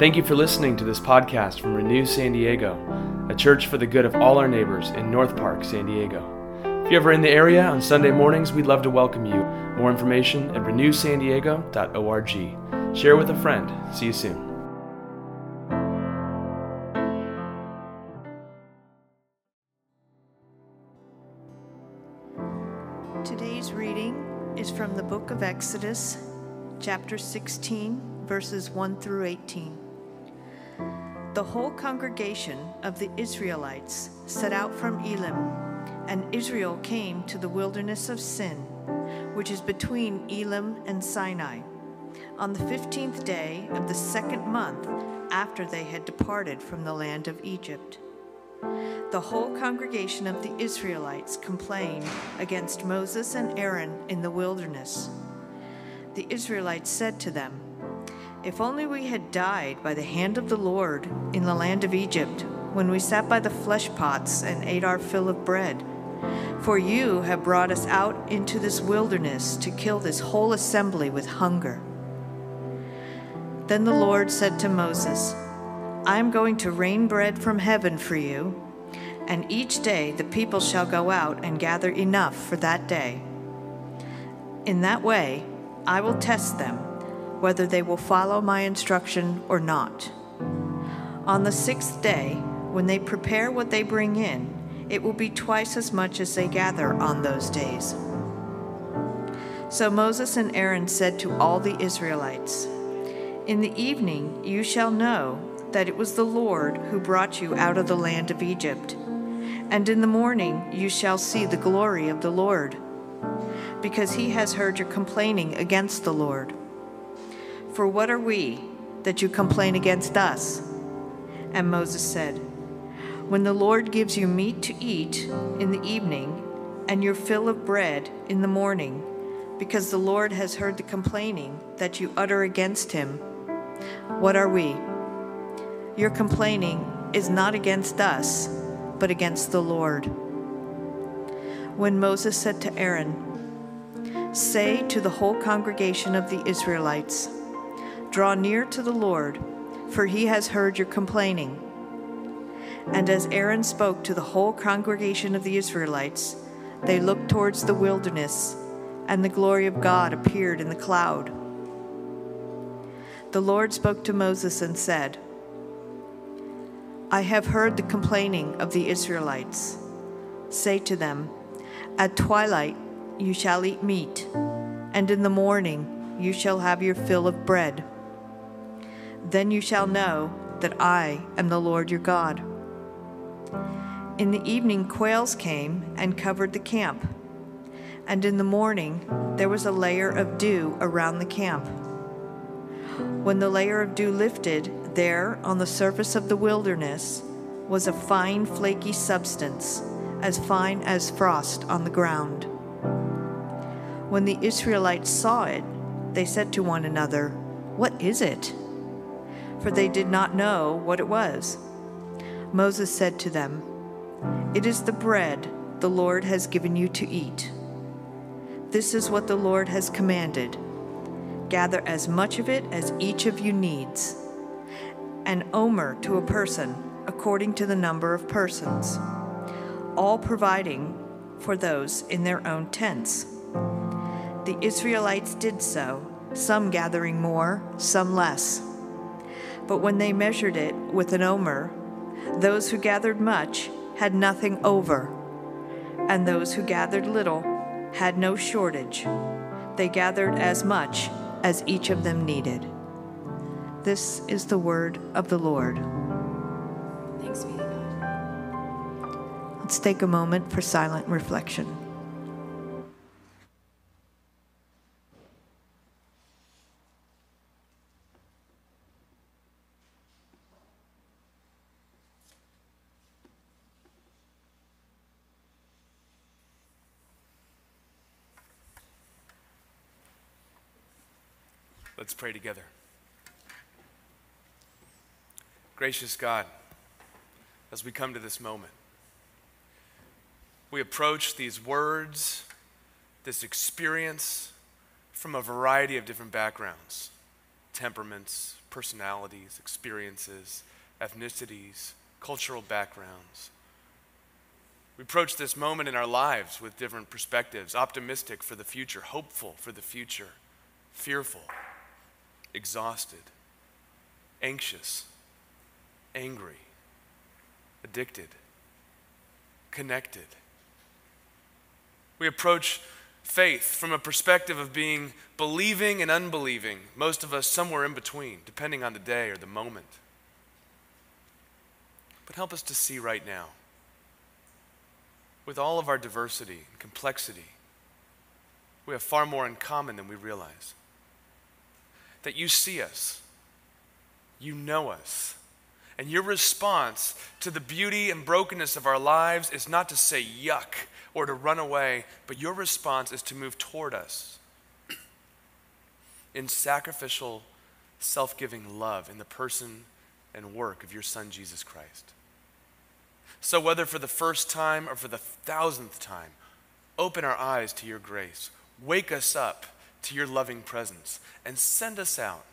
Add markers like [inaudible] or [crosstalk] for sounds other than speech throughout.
Thank you for listening to this podcast from Renew San Diego, a church for the good of all our neighbors in North Park, San Diego. If you're ever in the area on Sunday mornings, we'd love to welcome you. More information at renewsandiego.org. Share with a friend. See you soon. Today's reading is from the book of Exodus, chapter 16, verses 1 through 18. The whole congregation of the Israelites set out from Elim, and Israel came to the wilderness of Sin, which is between Elim and Sinai, on the fifteenth day of the second month after they had departed from the land of Egypt. The whole congregation of the Israelites complained against Moses and Aaron in the wilderness. The Israelites said to them, if only we had died by the hand of the Lord in the land of Egypt, when we sat by the flesh pots and ate our fill of bread. For you have brought us out into this wilderness to kill this whole assembly with hunger. Then the Lord said to Moses, I am going to rain bread from heaven for you, and each day the people shall go out and gather enough for that day. In that way, I will test them whether they will follow my instruction or not. On the sixth day, when they prepare what they bring in, it will be twice as much as they gather on those days. So Moses and Aaron said to all the Israelites, In the evening you shall know that it was the Lord who brought you out of the land of Egypt. And in the morning you shall see the glory of the Lord, because he has heard your complaining against the Lord. For what are we that you complain against us? And Moses said, When the Lord gives you meat to eat in the evening, and your fill of bread in the morning, because the Lord has heard the complaining that you utter against him, what are we? Your complaining is not against us, but against the Lord. When Moses said to Aaron, Say to the whole congregation of the Israelites, Draw near to the Lord, for he has heard your complaining. And as Aaron spoke to the whole congregation of the Israelites, they looked towards the wilderness, and the glory of God appeared in the cloud. The Lord spoke to Moses and said, I have heard the complaining of the Israelites. Say to them, At twilight you shall eat meat, and in the morning you shall have your fill of bread. Then you shall know that I am the Lord your God. In the evening, quails came and covered the camp. And in the morning, there was a layer of dew around the camp. When the layer of dew lifted, there on the surface of the wilderness was a fine, flaky substance, as fine as frost on the ground. When the Israelites saw it, they said to one another, What is it? For they did not know what it was. Moses said to them, It is the bread the Lord has given you to eat. This is what the Lord has commanded gather as much of it as each of you needs, an omer to a person according to the number of persons, all providing for those in their own tents. The Israelites did so, some gathering more, some less. But when they measured it with an omer, those who gathered much had nothing over, and those who gathered little had no shortage. They gathered as much as each of them needed. This is the word of the Lord. Thanks be to God. Let's take a moment for silent reflection. Let's pray together. Gracious God, as we come to this moment, we approach these words, this experience from a variety of different backgrounds. temperaments, personalities, experiences, ethnicities, cultural backgrounds. We approach this moment in our lives with different perspectives optimistic for the future, hopeful for the future, fearful, exhausted, anxious, angry, addicted, connected. We approach faith from a perspective of being believing and unbelieving, most of us somewhere in between, depending on the day or the moment. But help us to see right now, with all of our diversity and complexity, we have far more in common than we realize. That you see us, you know us, and your response to the beauty and brokenness of our lives is not to say yuck or to run away, but your response is to move toward us in sacrificial, self giving love in the person and work of your Son, Jesus Christ. So, whether for the first time or for the thousandth time, open our eyes to your grace, wake us up to your loving presence, and send us out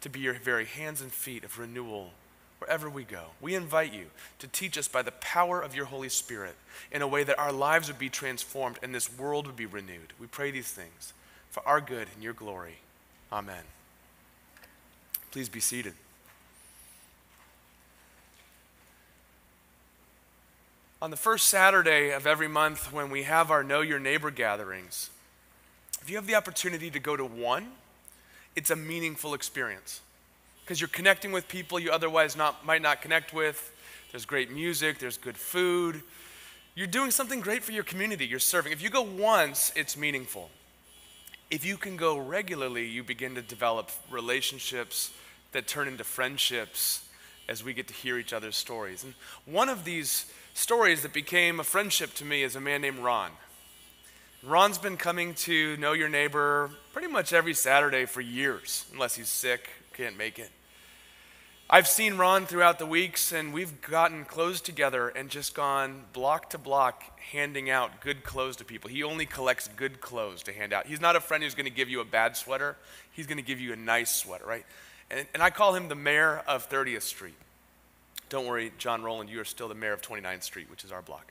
to be your very hands and feet of renewal wherever we go. We invite you to teach us by the power of your Holy Spirit in a way that our lives would be transformed and this world would be renewed. We pray these things for our good and your glory. Amen. Please be seated. On the first Saturday of every month, when we have our Know Your Neighbor gatherings, if you have the opportunity to go to one, it's a meaningful experience because you're connecting with people you otherwise not, might not connect with. There's great music, there's good food. You're doing something great for your community, you're serving. If you go once, it's meaningful. If you can go regularly, you begin to develop relationships that turn into friendships as we get to hear each other's stories. And one of these stories that became a friendship to me is a man named Ron. Ron's been coming to Know Your Neighbor pretty much every Saturday for years, unless he's sick can't make it. I've seen Ron throughout the weeks, and we've gotten clothes together and just gone block to block handing out good clothes to people. He only collects good clothes to hand out. He's not a friend who's going to give you a bad sweater, he's going to give you a nice sweater, right? And, and I call him the mayor of 30th Street. Don't worry, John Rowland, you are still the mayor of 29th Street, which is our block.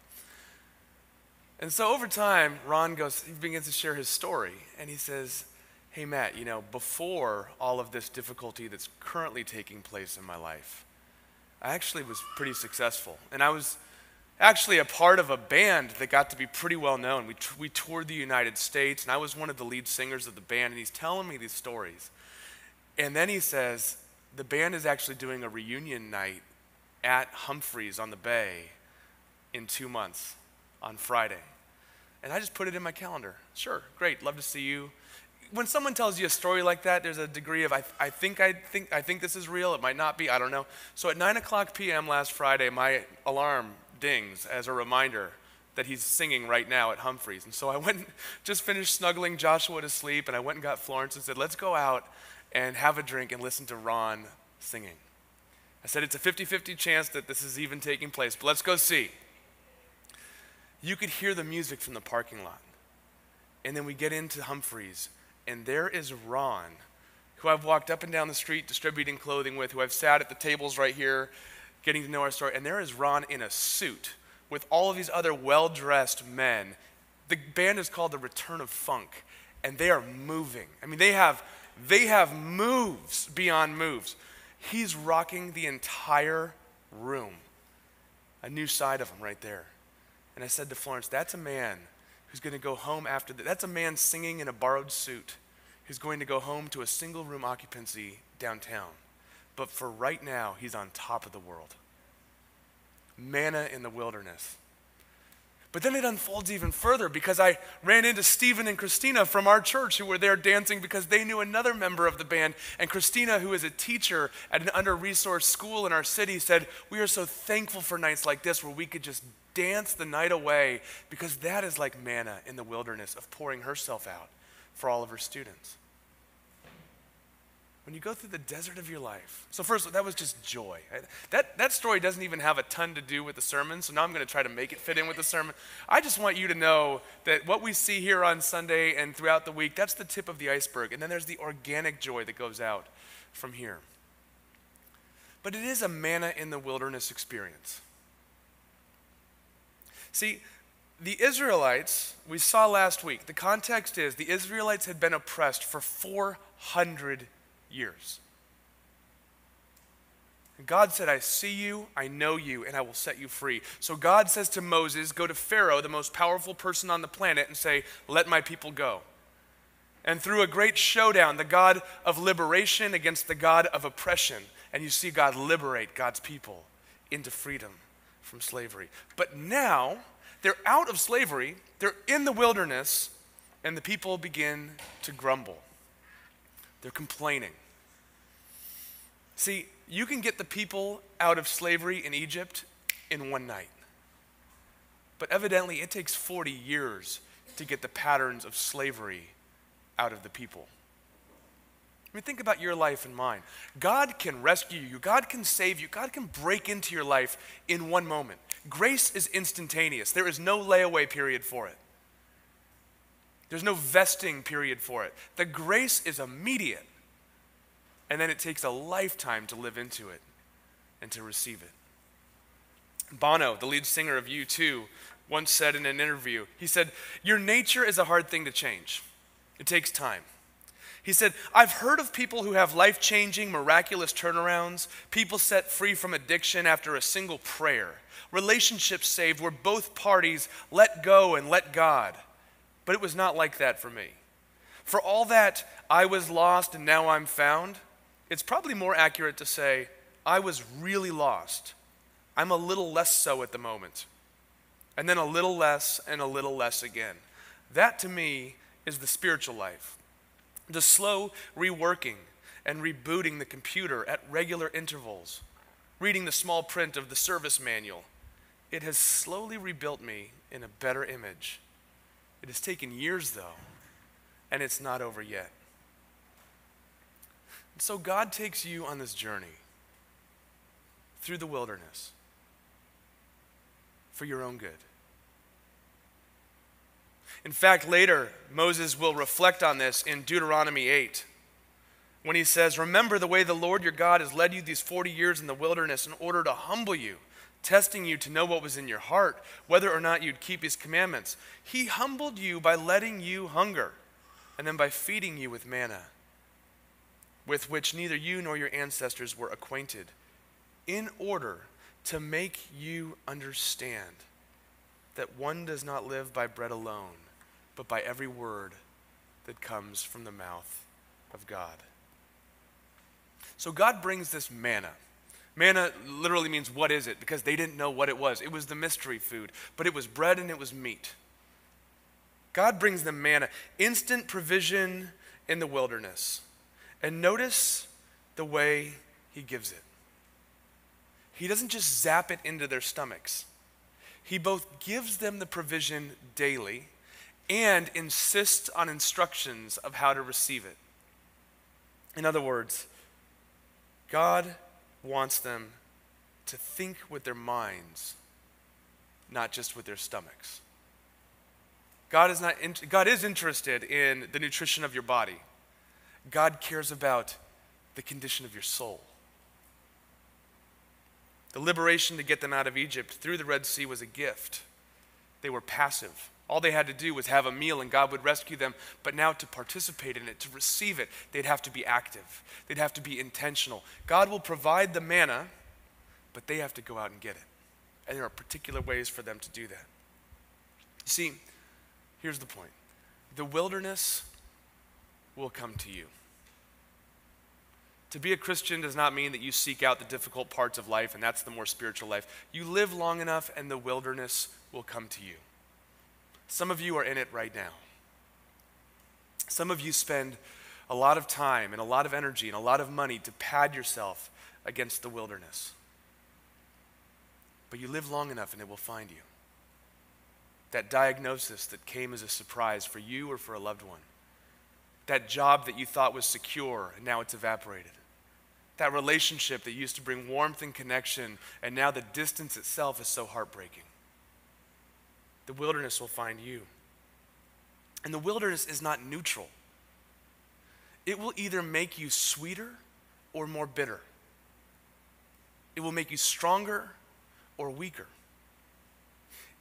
And so over time, Ron goes, he begins to share his story, and he says, hey, Matt, you know, before all of this difficulty that's currently taking place in my life, I actually was pretty successful. And I was actually a part of a band that got to be pretty well known. We, t- we toured the United States, and I was one of the lead singers of the band, and he's telling me these stories. And then he says, the band is actually doing a reunion night at Humphreys on the Bay in two months on Friday. And I just put it in my calendar. Sure, great, love to see you when someone tells you a story like that, there's a degree of I, I think I think I think this is real. It might not be. I don't know. So at nine o'clock p.m. last Friday, my alarm dings as a reminder that he's singing right now at Humphreys. And so I went, [laughs] just finished snuggling Joshua to sleep, and I went and got Florence and said, "Let's go out and have a drink and listen to Ron singing." I said it's a 50-50 chance that this is even taking place, but let's go see. You could hear the music from the parking lot. And then we get into Humphreys and there is Ron, who I've walked up and down the street distributing clothing with, who I've sat at the tables right here getting to know our story. And there is Ron in a suit with all of these other well dressed men. The band is called The Return of Funk, and they are moving. I mean, they have, they have moves beyond moves. He's rocking the entire room. A new side of him right there. And I said to Florence, that's a man who's going to go home after that. That's a man singing in a borrowed suit who's going to go home to a single room occupancy downtown. But for right now, he's on top of the world. Manna in the wilderness. But then it unfolds even further because I ran into Stephen and Christina from our church who were there dancing because they knew another member of the band. And Christina, who is a teacher at an under resourced school in our city, said, We are so thankful for nights like this where we could just dance the night away because that is like manna in the wilderness of pouring herself out for all of her students. when you go through the desert of your life. So, first, that was just joy. That, that story doesn't even have a ton to do with the sermon, so now I'm going to try to make it fit in with the sermon. I just want you to know that what we see here on Sunday and throughout the week, that's the tip of the iceberg. And then there's the organic joy that goes out from here. But it is a manna in the wilderness experience. See, the Israelites, we saw last week, the context is the Israelites had been oppressed for 400 years. God said, I see you, I know you, and I will set you free. So God says to Moses, Go to Pharaoh, the most powerful person on the planet, and say, Let my people go. And through a great showdown, the God of liberation against the God of oppression, and you see God liberate God's people into freedom from slavery. But now, they're out of slavery, they're in the wilderness, and the people begin to grumble. They're complaining. See, you can get the people out of slavery in Egypt in one night. But evidently, it takes 40 years to get the patterns of slavery out of the people. I mean, think about your life and mine. God can rescue you, God can save you, God can break into your life in one moment. Grace is instantaneous, there is no layaway period for it. There's no vesting period for it. The grace is immediate. And then it takes a lifetime to live into it and to receive it. Bono, the lead singer of U2, once said in an interview, he said, Your nature is a hard thing to change. It takes time. He said, I've heard of people who have life changing, miraculous turnarounds, people set free from addiction after a single prayer, relationships saved where both parties let go and let God. But it was not like that for me. For all that I was lost and now I'm found, it's probably more accurate to say, I was really lost. I'm a little less so at the moment. And then a little less and a little less again. That to me is the spiritual life. The slow reworking and rebooting the computer at regular intervals, reading the small print of the service manual. It has slowly rebuilt me in a better image it has taken years, though, and it's not over yet. And so God takes you on this journey through the wilderness for your own good. In fact, later, Moses will reflect on this in Deuteronomy 8 when he says, Remember the way the Lord your God has led you these 40 years in the wilderness in order to humble you testing you to know what was in your heart, whether or not you'd keep his commandments. He humbled you by letting you hunger, and then by feeding you with manna, with which neither you nor your ancestors were acquainted, in order to make you understand that one does not live by bread alone, but by every word that comes from the mouth of God. So God brings this manna. Manna literally means what is it? Because they didn't know what it was. It was the mystery food, but it was bread and it was meat. God brings them manna, instant provision in the wilderness. And notice the way he gives it. He doesn't just zap it into their stomachs, he both gives them the provision daily and insists on instructions of how to receive it. In other words, God wants them to think with their minds, not just with their stomachs. God is, not in, God is interested in the nutrition of your body. God cares about the condition of your soul. The liberation to get them out of Egypt through the Red Sea was a gift. They were passive. All they had to do was have a meal and God would rescue them. But now to participate in it, to receive it, they'd have to be active. They'd have to be intentional. God will provide the manna, but they have to go out and get it. And there are particular ways for them to do that. You See, here's the point the wilderness will come to you. To be a Christian does not mean that you seek out the difficult parts of life, and that's the more spiritual life. You live long enough, and the wilderness will come to you. Some of you are in it right now. Some of you spend a lot of time and a lot of energy and a lot of money to pad yourself against the wilderness. But you live long enough and it will find you. That diagnosis that came as a surprise for you or for a loved one. that job that you thought was secure, and now it's evaporated. That relationship that used to bring warmth and connection, and now the distance itself is so heartbreaking. The wilderness will find you. And the wilderness is not neutral, it will either make you sweeter or more bitter, it will make you stronger or weaker.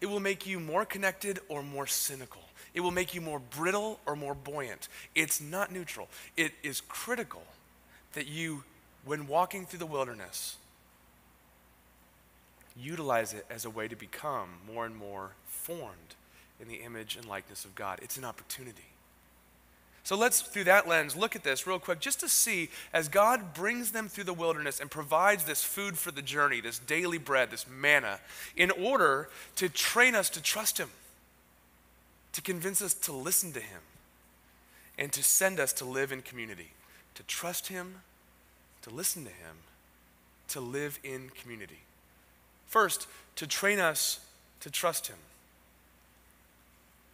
It will make you more connected or more cynical. It will make you more brittle or more buoyant. It's not neutral. It is critical that you, when walking through the wilderness, utilize it as a way to become more and more formed in the image and likeness of God. It's an opportunity. So let's, through that lens, look at this real quick just to see as God brings them through the wilderness and provides this food for the journey, this daily bread, this manna, in order to train us to trust Him, to convince us to listen to Him, and to send us to live in community, to trust Him, to listen to Him, to live in community. First, to train us to trust Him.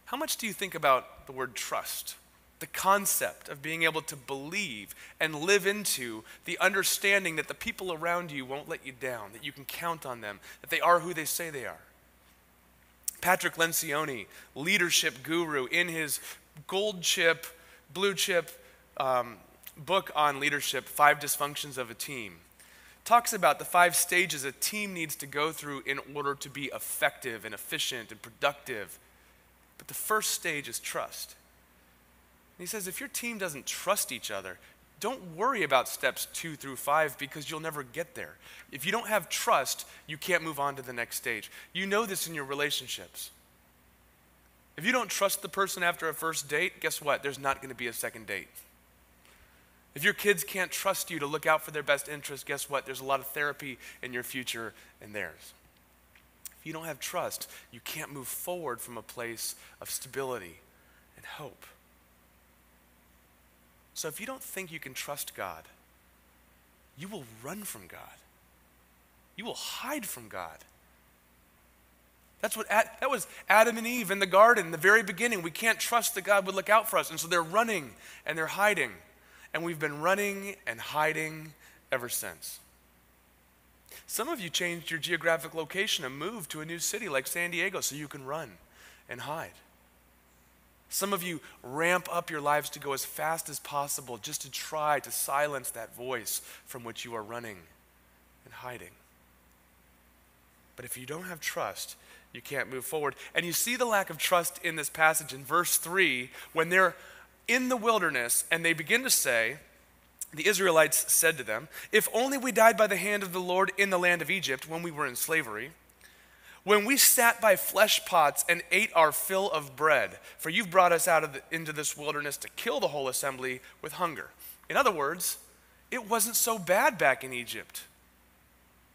How much do you think about the word trust? the concept of being able to believe and live into the understanding that the people around you won't let you down, that you can count on them, that they are who they say they are. Patrick Lencioni, leadership guru, in his gold chip, blue chip um, book on leadership, Five Dysfunctions of a Team, talks about the five stages a team needs to go through in order to be effective and efficient and productive. But the first stage is trust. And he says if your team doesn't trust each other, don't worry about steps two through five because you'll never get there. If you don't have trust, you can't move on to the next stage. You know this in your relationships. If you don't trust the person after a first date, guess what? There's not going to be a second date. If your kids can't trust you to look out for their best interest, guess what? There's a lot of therapy in your future and theirs. If you don't have trust, you can't move forward from a place of stability and hope. So if you don't think you can trust God, you will run from God. You will hide from God. That's what that was Adam and Eve in the garden, the very beginning. We can't trust that God would look out for us. And so they're running and they're hiding. And we've been running and hiding ever since. Some of you changed your geographic location and moved to a new city like San Diego so you can run and hide. Some of you ramp up your lives to go as fast as possible just to try to silence that voice from which you are running and hiding. But if you don't have trust, you can't move forward. And you see the lack of trust in this passage in verse 3 when they're in the wilderness and they begin to say, the Israelites said to them, If only we died by the hand of the Lord in the land of Egypt when we were in slavery when we sat by flesh pots and ate our fill of bread, for you've brought us out of the, into this wilderness to kill the whole assembly with hunger. In other words, it wasn't so bad back in Egypt.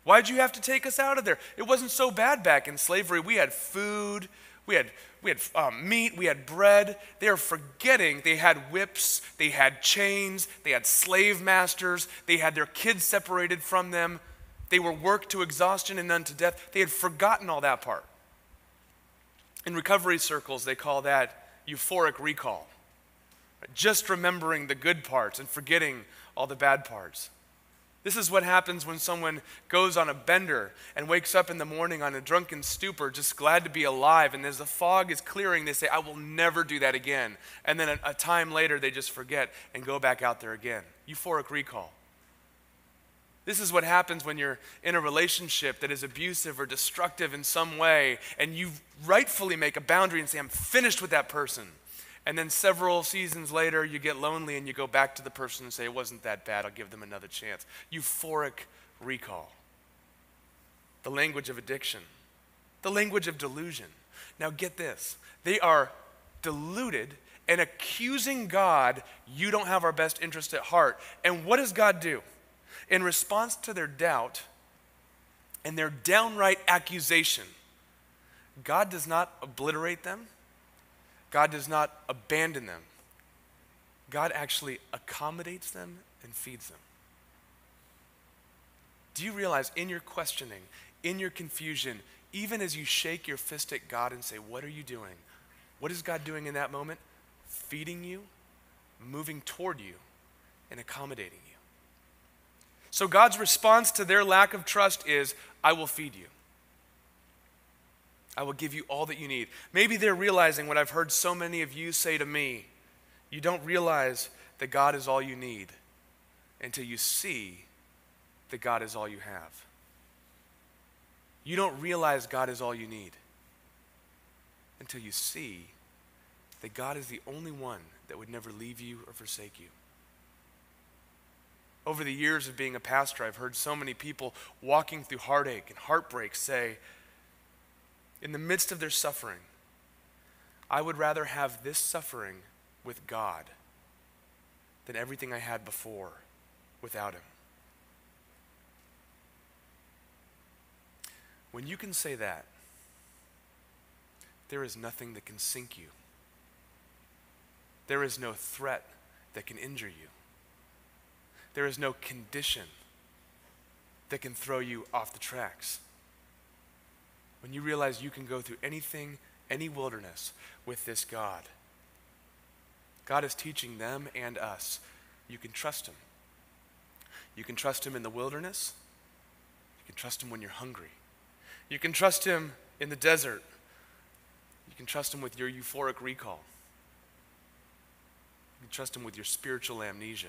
Why'd you have to take us out of there? It wasn't so bad back in slavery. We had food, we had, we had um, meat, we had bread. They are forgetting they had whips, they had chains, they had slave masters, they had their kids separated from them. They were worked to exhaustion and unto death. They had forgotten all that part. In recovery circles, they call that euphoric recall. Just remembering the good parts and forgetting all the bad parts. This is what happens when someone goes on a bender and wakes up in the morning on a drunken stupor, just glad to be alive. And as the fog is clearing, they say, I will never do that again. And then a, a time later, they just forget and go back out there again. Euphoric recall. This is what happens when you're in a relationship that is abusive or destructive in some way, and you rightfully make a boundary and say, I'm finished with that person. And then several seasons later, you get lonely and you go back to the person and say, It wasn't that bad, I'll give them another chance. Euphoric recall. The language of addiction, the language of delusion. Now, get this they are deluded and accusing God, you don't have our best interest at heart. And what does God do? in response to their doubt and their downright accusation, God does not obliterate them, God does not abandon them. God actually accommodates them and feeds them. Do you realize in your questioning, in your confusion, even as you shake your fist at God and say, What are you doing? What is God doing in that moment? Feeding you, moving toward you and accommodating you. So God's response to their lack of trust is, I will feed you. I will give you all that you need. Maybe they're realizing what I've heard so many of you say to me. You don't realize that God is all you need until you see that God is all you have. You don't realize God is all you need until you see that God is the only one that would never leave you or forsake you. Over the years of being a pastor, I've heard so many people walking through heartache and heartbreak say, in the midst of their suffering, I would rather have this suffering with God than everything I had before without Him. When you can say that, there is nothing that can sink you. There is no threat that can injure you. There is no condition that can throw you off the tracks. When you realize you can go through anything, any wilderness with this God, God is teaching them and us you can trust Him. You can trust Him in the wilderness. You can trust Him when you're hungry. You can trust Him in the desert. You can trust Him with your euphoric recall. You can trust Him with your spiritual amnesia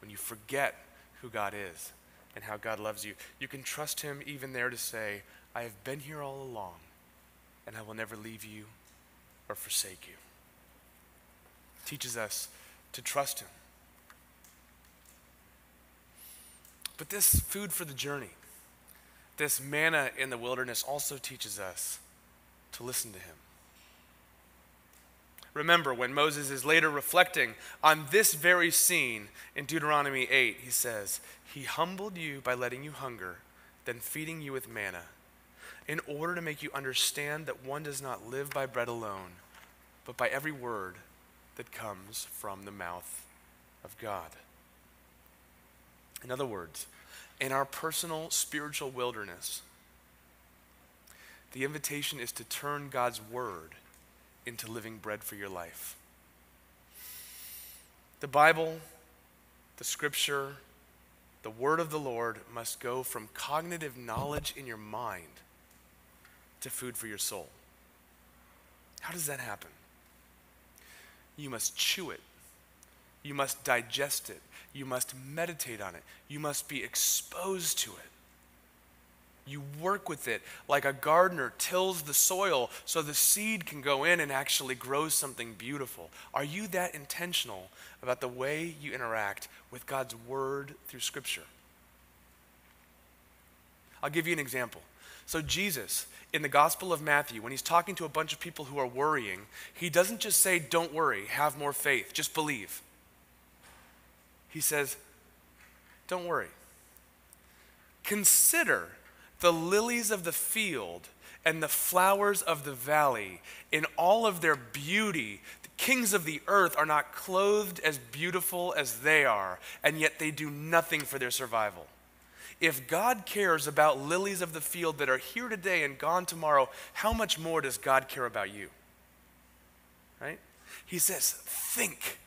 when you forget who God is and how God loves you. You can trust Him even there to say, I have been here all along, and I will never leave you or forsake you. teaches us to trust Him. But this food for the journey, this manna in the wilderness, also teaches us to listen to Him. Remember, when Moses is later reflecting on this very scene in Deuteronomy 8, he says, He humbled you by letting you hunger, then feeding you with manna, in order to make you understand that one does not live by bread alone, but by every word that comes from the mouth of God. In other words, in our personal spiritual wilderness, the invitation is to turn God's word into living bread for your life. The Bible, the scripture, the word of the Lord must go from cognitive knowledge in your mind to food for your soul. How does that happen? You must chew it. You must digest it. You must meditate on it. You must be exposed to it. You work with it like a gardener tills the soil so the seed can go in and actually grow something beautiful. Are you that intentional about the way you interact with God's word through Scripture? I'll give you an example. So, Jesus, in the Gospel of Matthew, when he's talking to a bunch of people who are worrying, he doesn't just say, Don't worry, have more faith, just believe. He says, Don't worry. Consider the lilies of the field and the flowers of the valley in all of their beauty. The kings of the earth are not clothed as beautiful as they are, and yet they do nothing for their survival. If God cares about lilies of the field that are here today and gone tomorrow, how much more does God care about you? Right? He says, think,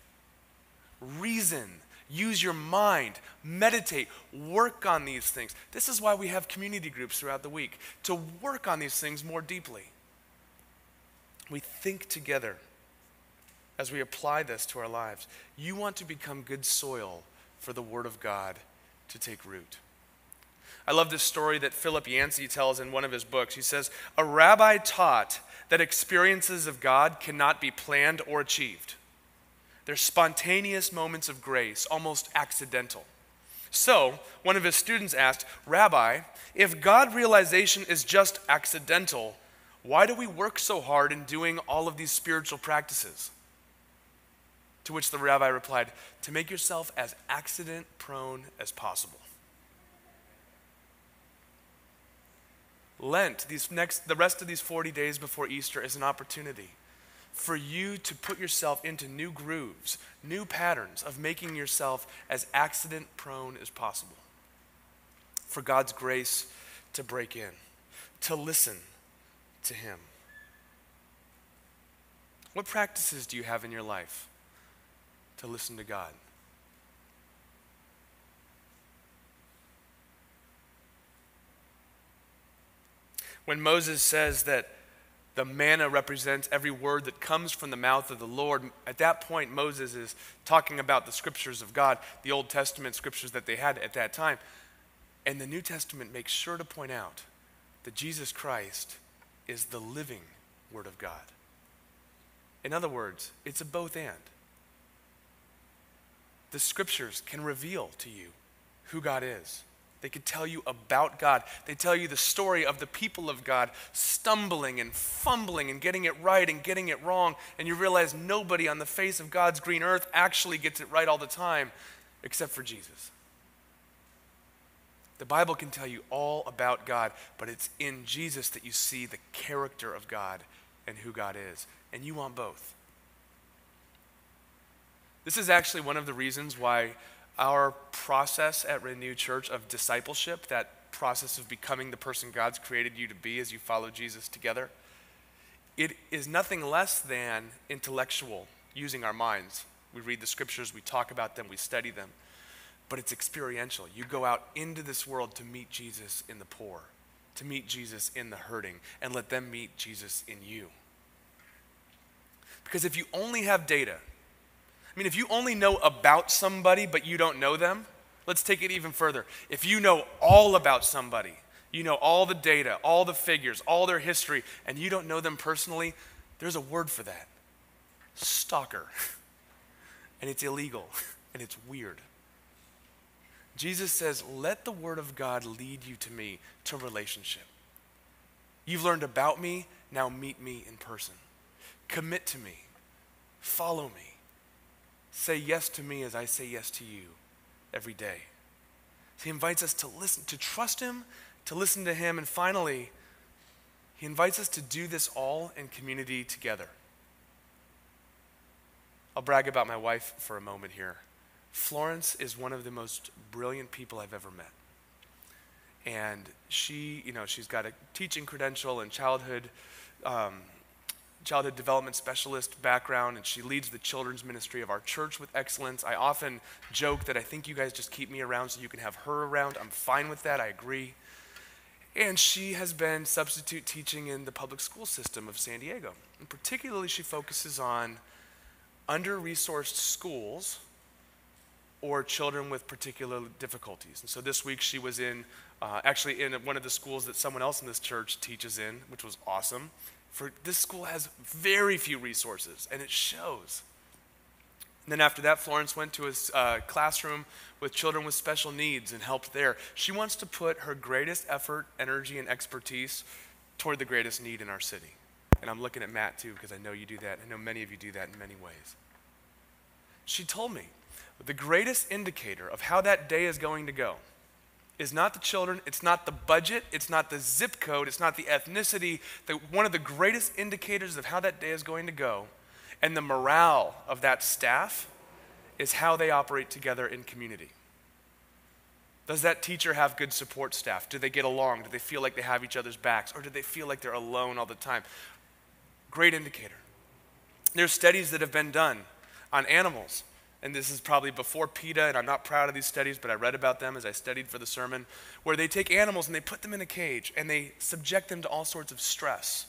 reason, Use your mind, meditate, work on these things. This is why we have community groups throughout the week to work on these things more deeply. We think together as we apply this to our lives. You want to become good soil for the Word of God to take root. I love this story that Philip Yancey tells in one of his books. He says, A rabbi taught that experiences of God cannot be planned or achieved. They're spontaneous moments of grace, almost accidental. So, one of his students asked, Rabbi, if God realization is just accidental, why do we work so hard in doing all of these spiritual practices? To which the rabbi replied, To make yourself as accident prone as possible. Lent, these next, the rest of these 40 days before Easter, is an opportunity for you to put yourself into new grooves, new patterns of making yourself as accident prone as possible. For God's grace to break in, to listen to Him. What practices do you have in your life to listen to God. When Moses says that the manna represents every word that comes from the mouth of the Lord. At that point, Moses is talking about the scriptures of God, the Old Testament scriptures that they had at that time. And the New Testament makes sure to point out that Jesus Christ is the living Word of God. In other words, it's a both and. The scriptures can reveal to you who God is. They could tell you about God. They tell you the story of the people of God stumbling and fumbling and getting it right and getting it wrong. And you realize nobody on the face of God's green earth actually gets it right all the time except for Jesus. The Bible can tell you all about God, but it's in Jesus that you see the character of God and who God is. And you want both. This is actually one of the reasons why our process at Renew Church of discipleship, that process of becoming the person God's created you to be as you follow Jesus together, it is nothing less than intellectual, using our minds. We read the scriptures, we talk about them, we study them, but it's experiential. You go out into this world to meet Jesus in the poor, to meet Jesus in the hurting, and let them meet Jesus in you. Because if you only have data, I mean, if you only know about somebody but you don't know them, let's take it even further. If you know all about somebody, you know all the data, all the figures, all their history, and you don't know them personally, there's a word for that stalker. [laughs] and it's illegal [laughs] and it's weird. Jesus says, Let the word of God lead you to me, to relationship. You've learned about me, now meet me in person. Commit to me, follow me. Say yes to me as I say yes to you every day. He invites us to listen, to trust him, to listen to him, and finally, he invites us to do this all in community together. I'll brag about my wife for a moment here. Florence is one of the most brilliant people I've ever met. And she, you know, she's got a teaching credential and childhood um, childhood development specialist background, and she leads the children's ministry of our church with excellence. I often joke that I think you guys just keep me around so you can have her around. I'm fine with that, I agree. And she has been substitute teaching in the public school system of San Diego. And particularly, she focuses on under resourced schools or children with particular difficulties. And so this week she was in, uh, actually in one of the schools that someone else in this church teaches in, which was awesome for this school has very few resources, and it shows. And then after that, Florence went to a uh, classroom with children with special needs and helped there. She wants to put her greatest effort, energy, and expertise toward the greatest need in our city. And I'm looking at Matt too, because I know you do that. I know many of you do that in many ways. She told me the greatest indicator of how that day is going to go is not the children, it's not the budget, it's not the zip code, it's not the ethnicity. The, one of the greatest indicators of how that day is going to go and the morale of that staff is how they operate together in community. Does that teacher have good support staff? Do they get along? Do they feel like they have each other's backs? Or do they feel like they're alone all the time? Great indicator. There's studies that have been done on animals and this is probably before PETA, and I'm not proud of these studies, but I read about them as I studied for the sermon, where they take animals and they put them in a cage and they subject them to all sorts of stress,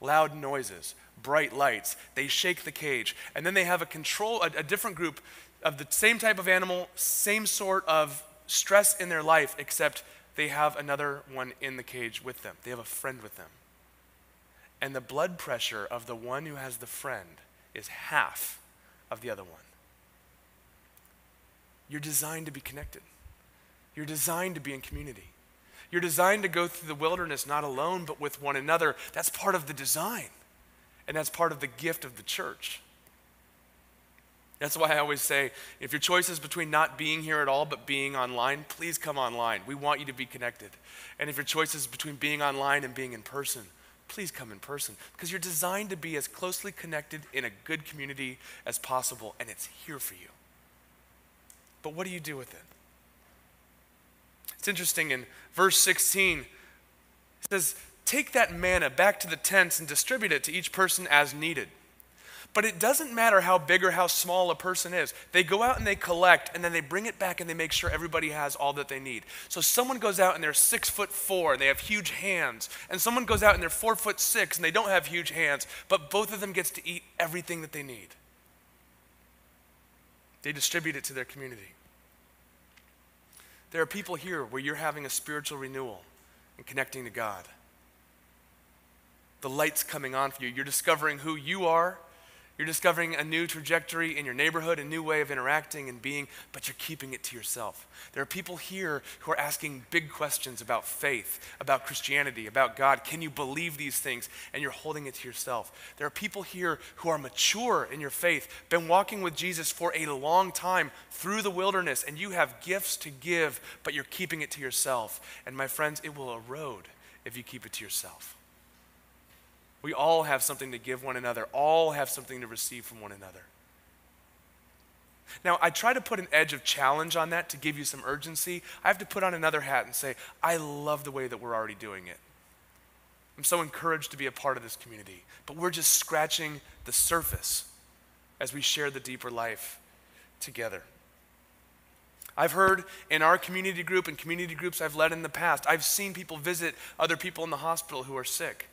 loud noises, bright lights. They shake the cage, and then they have a control, a, a different group of the same type of animal, same sort of stress in their life, except they have another one in the cage with them. They have a friend with them. And the blood pressure of the one who has the friend is half of the other one. You're designed to be connected. You're designed to be in community. You're designed to go through the wilderness not alone, but with one another. That's part of the design, and that's part of the gift of the church. That's why I always say if your choice is between not being here at all but being online, please come online. We want you to be connected. And if your choice is between being online and being in person, please come in person because you're designed to be as closely connected in a good community as possible, and it's here for you. But what do you do with it? It's interesting in verse 16, it says, Take that manna back to the tents and distribute it to each person as needed. But it doesn't matter how big or how small a person is. They go out and they collect, and then they bring it back and they make sure everybody has all that they need. So someone goes out and they're six foot four and they have huge hands, and someone goes out and they're four foot six and they don't have huge hands, but both of them gets to eat everything that they need. They distribute it to their community. There are people here where you're having a spiritual renewal and connecting to God. The light's coming on for you. You're discovering who you are you're discovering a new trajectory in your neighborhood, a new way of interacting and being, but you're keeping it to yourself. There are people here who are asking big questions about faith, about Christianity, about God. Can you believe these things? And you're holding it to yourself. There are people here who are mature in your faith, been walking with Jesus for a long time through the wilderness, and you have gifts to give, but you're keeping it to yourself. And my friends, it will erode if you keep it to yourself. We all have something to give one another, all have something to receive from one another. Now, I try to put an edge of challenge on that to give you some urgency. I have to put on another hat and say, I love the way that we're already doing it. I'm so encouraged to be a part of this community, but we're just scratching the surface as we share the deeper life together. I've heard in our community group and community groups I've led in the past, I've seen people visit other people in the hospital who are sick.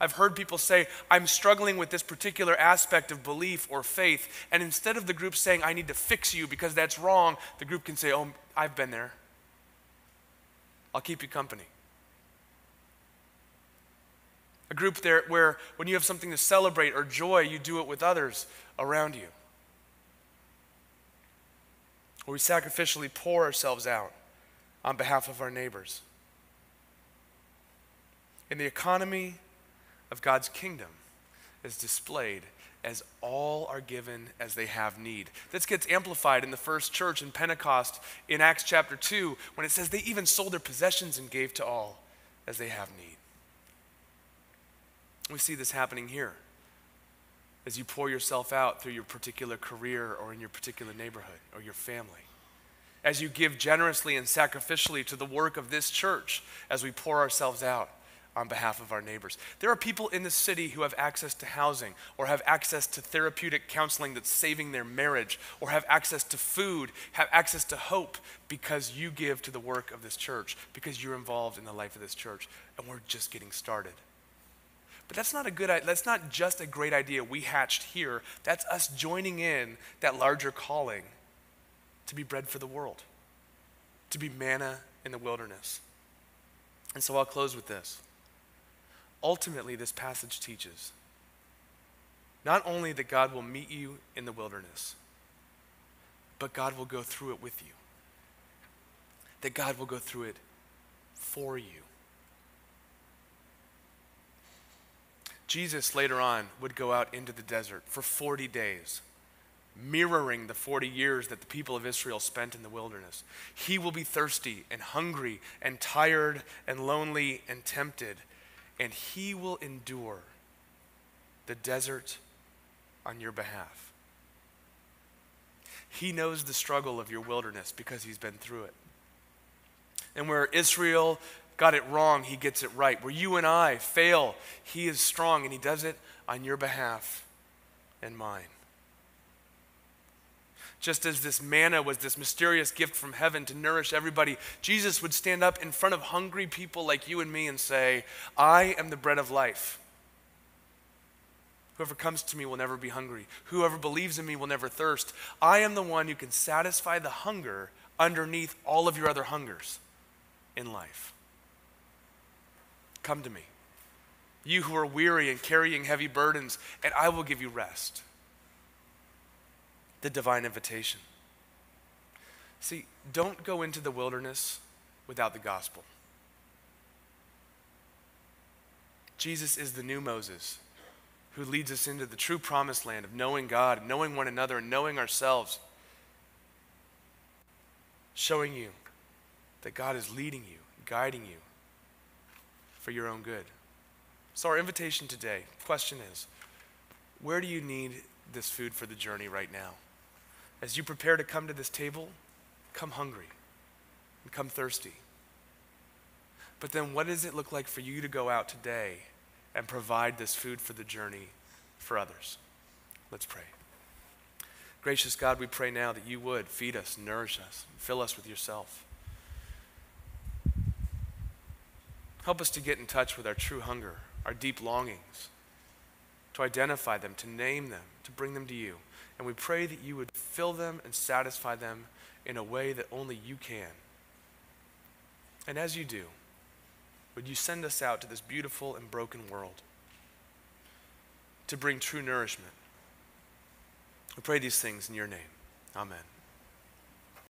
I've heard people say, I'm struggling with this particular aspect of belief or faith. And instead of the group saying, I need to fix you because that's wrong, the group can say, Oh, I've been there. I'll keep you company. A group there where when you have something to celebrate or joy, you do it with others around you. Where we sacrificially pour ourselves out on behalf of our neighbors. In the economy of God's kingdom is displayed as all are given as they have need. This gets amplified in the first church in Pentecost in Acts chapter 2 when it says they even sold their possessions and gave to all as they have need. We see this happening here as you pour yourself out through your particular career or in your particular neighborhood or your family. As you give generously and sacrificially to the work of this church as we pour ourselves out on behalf of our neighbors. There are people in the city who have access to housing or have access to therapeutic counseling that's saving their marriage or have access to food, have access to hope because you give to the work of this church, because you're involved in the life of this church, and we're just getting started. But that's not a good that's not just a great idea we hatched here. That's us joining in that larger calling to be bread for the world. To be manna in the wilderness. And so I'll close with this ultimately, this passage teaches not only that God will meet you in the wilderness, but God will go through it with you. That God will go through it for you. Jesus later on would go out into the desert for 40 days, mirroring the 40 years that the people of Israel spent in the wilderness. He will be thirsty and hungry and tired and lonely and tempted and he will endure the desert on your behalf. He knows the struggle of your wilderness because he's been through it. And where Israel got it wrong, he gets it right. Where you and I fail, he is strong and he does it on your behalf and mine. Just as this manna was this mysterious gift from heaven to nourish everybody, Jesus would stand up in front of hungry people like you and me and say, I am the bread of life. Whoever comes to me will never be hungry. Whoever believes in me will never thirst. I am the one who can satisfy the hunger underneath all of your other hungers in life. Come to me, you who are weary and carrying heavy burdens, and I will give you rest the divine invitation. See, don't go into the wilderness without the gospel. Jesus is the new Moses who leads us into the true promised land of knowing God, knowing one another, and knowing ourselves, showing you that God is leading you, guiding you for your own good. So, our invitation today question is where do you need this food for the journey right now? As you prepare to come to this table, come hungry and come thirsty. But then, what does it look like for you to go out today and provide this food for the journey for others? Let's pray. Gracious God, we pray now that you would feed us, nourish us, fill us with yourself. Help us to get in touch with our true hunger, our deep longings, to identify them, to name them, to bring them to you. And we pray that you would fill them and satisfy them in a way that only you can. And as you do, would you send us out to this beautiful and broken world to bring true nourishment? We pray these things in your name. Amen.